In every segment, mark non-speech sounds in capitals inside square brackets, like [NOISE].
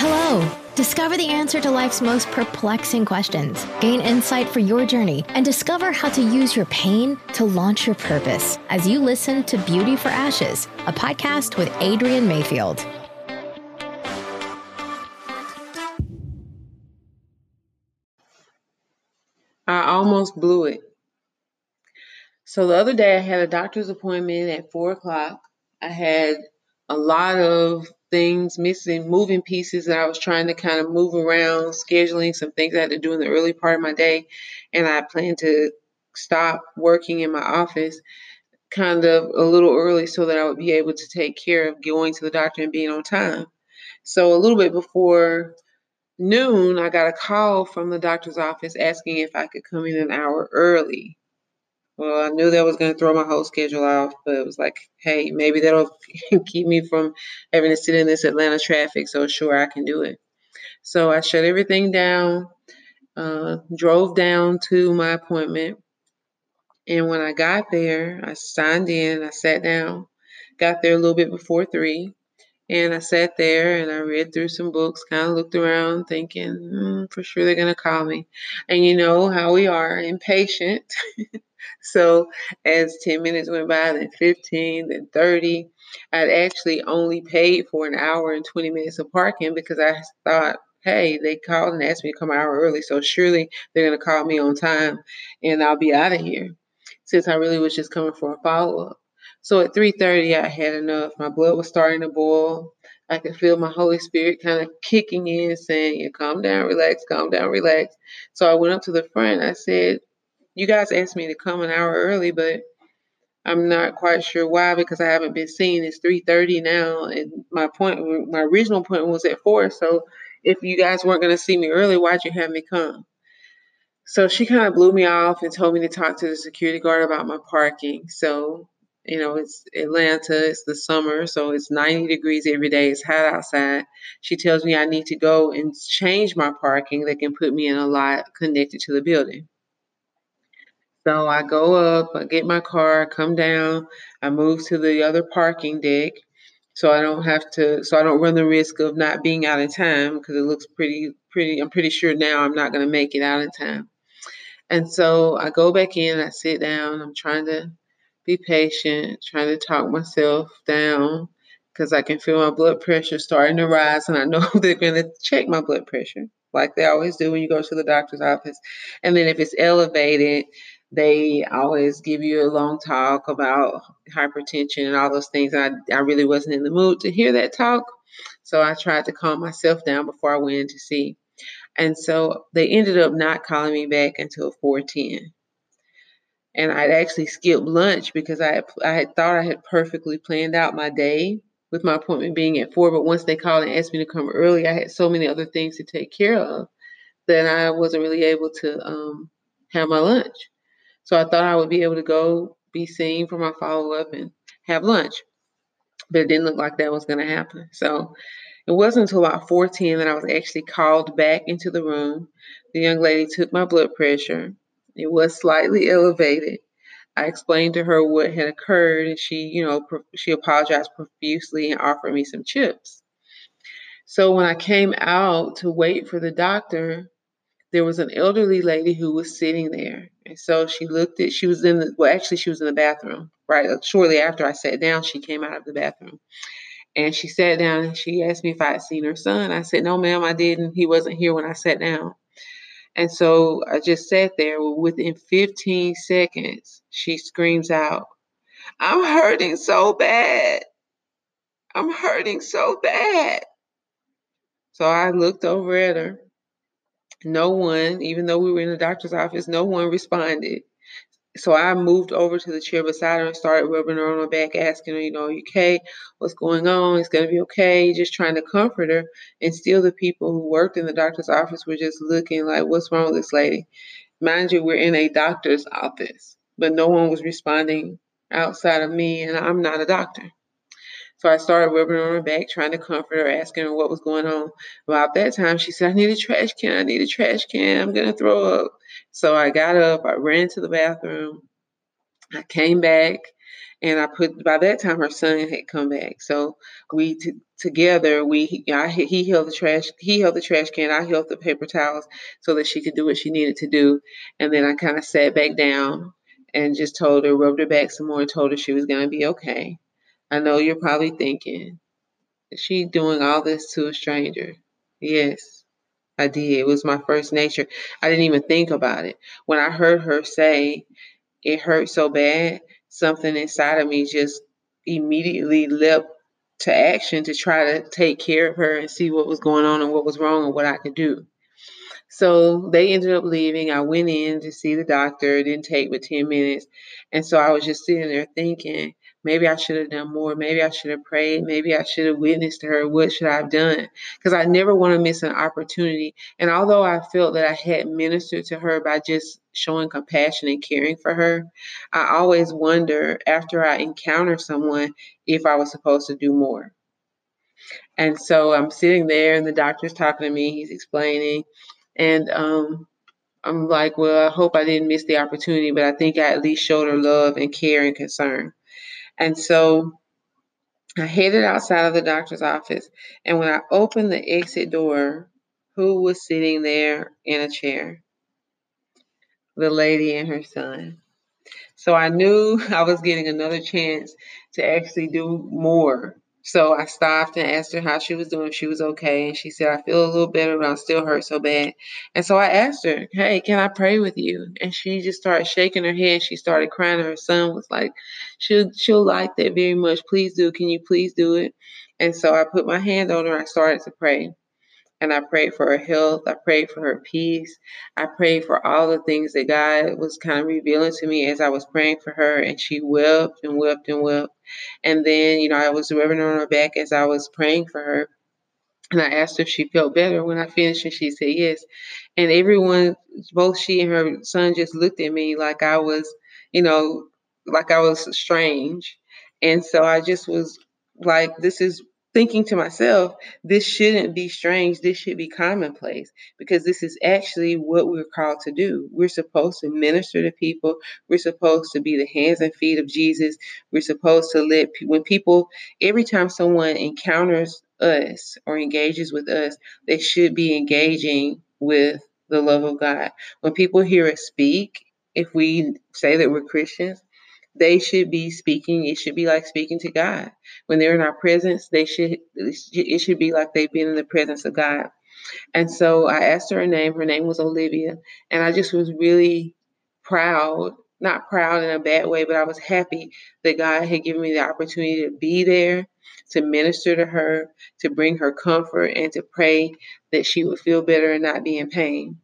Hello. Discover the answer to life's most perplexing questions. Gain insight for your journey and discover how to use your pain to launch your purpose as you listen to Beauty for Ashes, a podcast with Adrian Mayfield. I almost blew it. So the other day I had a doctor's appointment at four o'clock. I had a lot of things missing, moving pieces that I was trying to kind of move around, scheduling some things I had to do in the early part of my day. And I planned to stop working in my office kind of a little early so that I would be able to take care of going to the doctor and being on time. So a little bit before noon, I got a call from the doctor's office asking if I could come in an hour early. Well, I knew that was going to throw my whole schedule off, but it was like, hey, maybe that'll [LAUGHS] keep me from having to sit in this Atlanta traffic. So, sure, I can do it. So, I shut everything down, uh, drove down to my appointment. And when I got there, I signed in, I sat down, got there a little bit before three. And I sat there and I read through some books, kind of looked around thinking, mm, for sure they're going to call me. And you know how we are, impatient. [LAUGHS] So as 10 minutes went by, then 15, then 30, I'd actually only paid for an hour and 20 minutes of parking because I thought, hey, they called and asked me to come an hour early. So surely they're going to call me on time and I'll be out of here since I really was just coming for a follow up. So at 3:30, I had enough. My blood was starting to boil. I could feel my Holy Spirit kind of kicking in, saying, "You calm down, relax, calm down, relax." So I went up to the front. I said, you guys asked me to come an hour early, but I'm not quite sure why because I haven't been seen. It's 3:30 now, and my point, my original appointment was at four. So if you guys weren't going to see me early, why'd you have me come? So she kind of blew me off and told me to talk to the security guard about my parking. So you know, it's Atlanta, it's the summer, so it's 90 degrees every day, it's hot outside. She tells me I need to go and change my parking that can put me in a lot connected to the building. So I go up, I get my car, I come down, I move to the other parking deck so I don't have to so I don't run the risk of not being out in time because it looks pretty pretty I'm pretty sure now I'm not going to make it out in time. And so I go back in, I sit down, I'm trying to be patient, trying to talk myself down because I can feel my blood pressure starting to rise and I know [LAUGHS] they're going to check my blood pressure like they always do when you go to the doctor's office. And then if it's elevated, they always give you a long talk about hypertension and all those things. I, I really wasn't in the mood to hear that talk. So I tried to calm myself down before I went in to see. And so they ended up not calling me back until 410. And I'd actually skipped lunch because I had, I had thought I had perfectly planned out my day with my appointment being at four. But once they called and asked me to come early, I had so many other things to take care of that I wasn't really able to um, have my lunch. So I thought I would be able to go be seen for my follow up and have lunch. But it didn't look like that was going to happen. So it wasn't until about 410 that I was actually called back into the room. The young lady took my blood pressure. It was slightly elevated. I explained to her what had occurred, and she, you know, she apologized profusely and offered me some chips. So when I came out to wait for the doctor, there was an elderly lady who was sitting there. And so she looked at, she was in the, well, actually, she was in the bathroom, right? Uh, shortly after I sat down, she came out of the bathroom. And she sat down and she asked me if I had seen her son. I said, No, ma'am, I didn't. He wasn't here when I sat down. And so I just sat there. Within 15 seconds, she screams out, I'm hurting so bad. I'm hurting so bad. So I looked over at her no one, even though we were in the doctor's office, no one responded. So I moved over to the chair beside her and started rubbing her on her back, asking her, you know, you okay? What's going on? It's going to be okay. Just trying to comfort her. And still, the people who worked in the doctor's office were just looking like, what's wrong with this lady? Mind you, we're in a doctor's office, but no one was responding outside of me, and I'm not a doctor. So I started rubbing on her back, trying to comfort her, asking her what was going on. About that time, she said, I need a trash can. I need a trash can. I'm going to throw up. So I got up, I ran to the bathroom. I came back and I put by that time her son had come back. So we t- together we I, he held the trash he held the trash can I held the paper towels so that she could do what she needed to do, and then I kind of sat back down and just told her rubbed her back some more and told her she was gonna be okay. I know you're probably thinking, is she doing all this to a stranger? Yes. I did. It was my first nature. I didn't even think about it. When I heard her say it hurt so bad, something inside of me just immediately leapt to action to try to take care of her and see what was going on and what was wrong and what I could do. So they ended up leaving. I went in to see the doctor. It didn't take but 10 minutes. And so I was just sitting there thinking, maybe I should have done more. Maybe I should have prayed. Maybe I should have witnessed to her. What should I have done? Because I never want to miss an opportunity. And although I felt that I had ministered to her by just showing compassion and caring for her, I always wonder after I encounter someone if I was supposed to do more. And so I'm sitting there, and the doctor's talking to me. He's explaining. And um, I'm like, well, I hope I didn't miss the opportunity, but I think I at least showed her love and care and concern. And so I headed outside of the doctor's office. And when I opened the exit door, who was sitting there in a chair? The lady and her son. So I knew [LAUGHS] I was getting another chance to actually do more so I stopped and asked her how she was doing, if she was okay. And she said, I feel a little better, but I still hurt so bad. And so I asked her, Hey, can I pray with you? And she just started shaking her head. She started crying. Her son was like, She'll she'll like that very much. Please do. Can you please do it? And so I put my hand on her. I started to pray. And I prayed for her health. I prayed for her peace. I prayed for all the things that God was kind of revealing to me as I was praying for her. And she wept and wept and wept. And then, you know, I was rubbing on her back as I was praying for her. And I asked if she felt better. When I finished, and she said yes. And everyone, both she and her son, just looked at me like I was, you know, like I was strange. And so I just was like, this is thinking to myself, this shouldn't be strange. This should be commonplace because this is actually what we're called to do. We're supposed to minister to people. We're supposed to be the hands and feet of Jesus. We're supposed to let, when people, every time someone encounters us or engages with us, they should be engaging with the love of God. When people hear us speak, if we say that we're Christians, they should be speaking. It should be like speaking to God. When they're in our presence, they should it should be like they've been in the presence of God. And so I asked her her name. Her name was Olivia, and I just was really proud. Not proud in a bad way, but I was happy that God had given me the opportunity to be there, to minister to her, to bring her comfort, and to pray that she would feel better and not be in pain.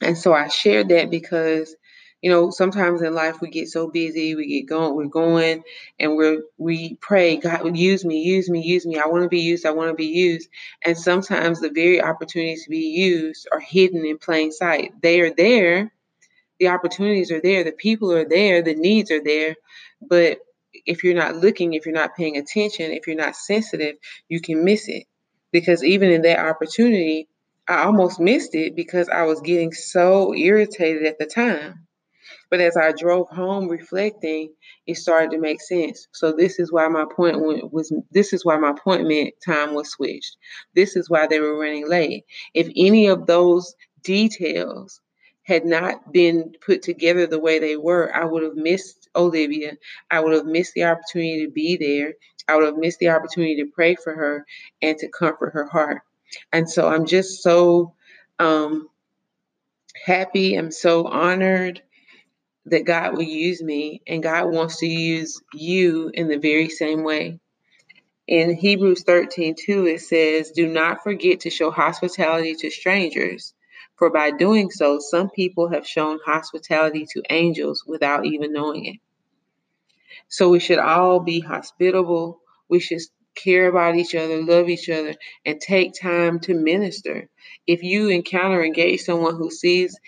And so I shared that because you know, sometimes in life we get so busy, we get going, we're going, and we're we pray, God, use me, use me, use me. I want to be used. I want to be used. And sometimes the very opportunities to be used are hidden in plain sight. They are there. The opportunities are there. The people are there. The needs are there. But if you're not looking, if you're not paying attention, if you're not sensitive, you can miss it. Because even in that opportunity, I almost missed it because I was getting so irritated at the time. But as I drove home reflecting, it started to make sense. So this is why my appointment was this is why my appointment time was switched. This is why they were running late. If any of those details had not been put together the way they were, I would have missed Olivia. I would have missed the opportunity to be there. I would have missed the opportunity to pray for her and to comfort her heart. And so I'm just so um, happy. I'm so honored that God will use me and God wants to use you in the very same way. In Hebrews 13 2, it says, Do not forget to show hospitality to strangers, for by doing so, some people have shown hospitality to angels without even knowing it. So we should all be hospitable. We should care about each other, love each other, and take time to minister. If you encounter engage someone who sees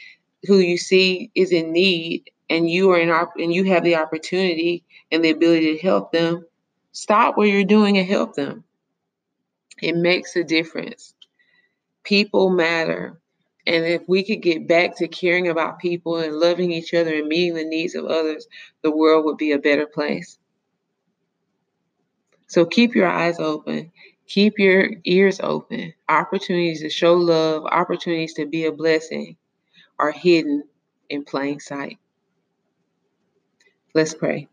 who you see is in need and you are in op- and you have the opportunity and the ability to help them, stop what you're doing and help them. It makes a difference. People matter. And if we could get back to caring about people and loving each other and meeting the needs of others, the world would be a better place. So keep your eyes open, keep your ears open. Opportunities to show love, opportunities to be a blessing are hidden in plain sight. Let's pray.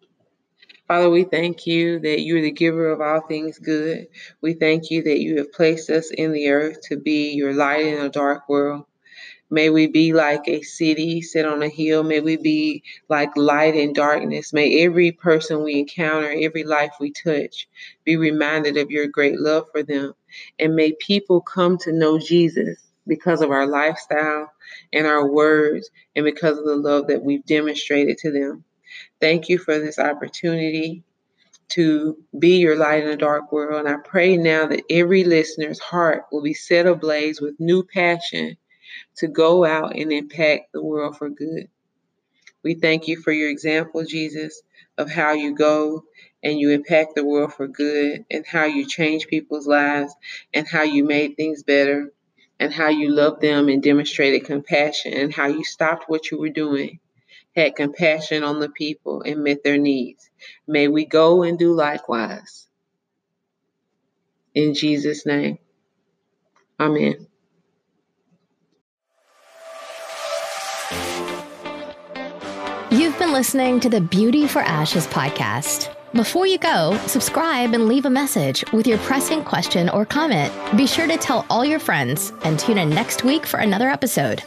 Father, we thank you that you're the giver of all things good. We thank you that you have placed us in the earth to be your light in a dark world. May we be like a city set on a hill. May we be like light in darkness. May every person we encounter, every life we touch, be reminded of your great love for them. And may people come to know Jesus because of our lifestyle and our words and because of the love that we've demonstrated to them. Thank you for this opportunity to be your light in a dark world. And I pray now that every listener's heart will be set ablaze with new passion to go out and impact the world for good. We thank you for your example, Jesus, of how you go and you impact the world for good and how you change people's lives and how you made things better and how you loved them and demonstrated compassion and how you stopped what you were doing had compassion on the people and met their needs. May we go and do likewise. In Jesus' name, Amen. You've been listening to the Beauty for Ashes podcast. Before you go, subscribe and leave a message with your pressing question or comment. Be sure to tell all your friends and tune in next week for another episode.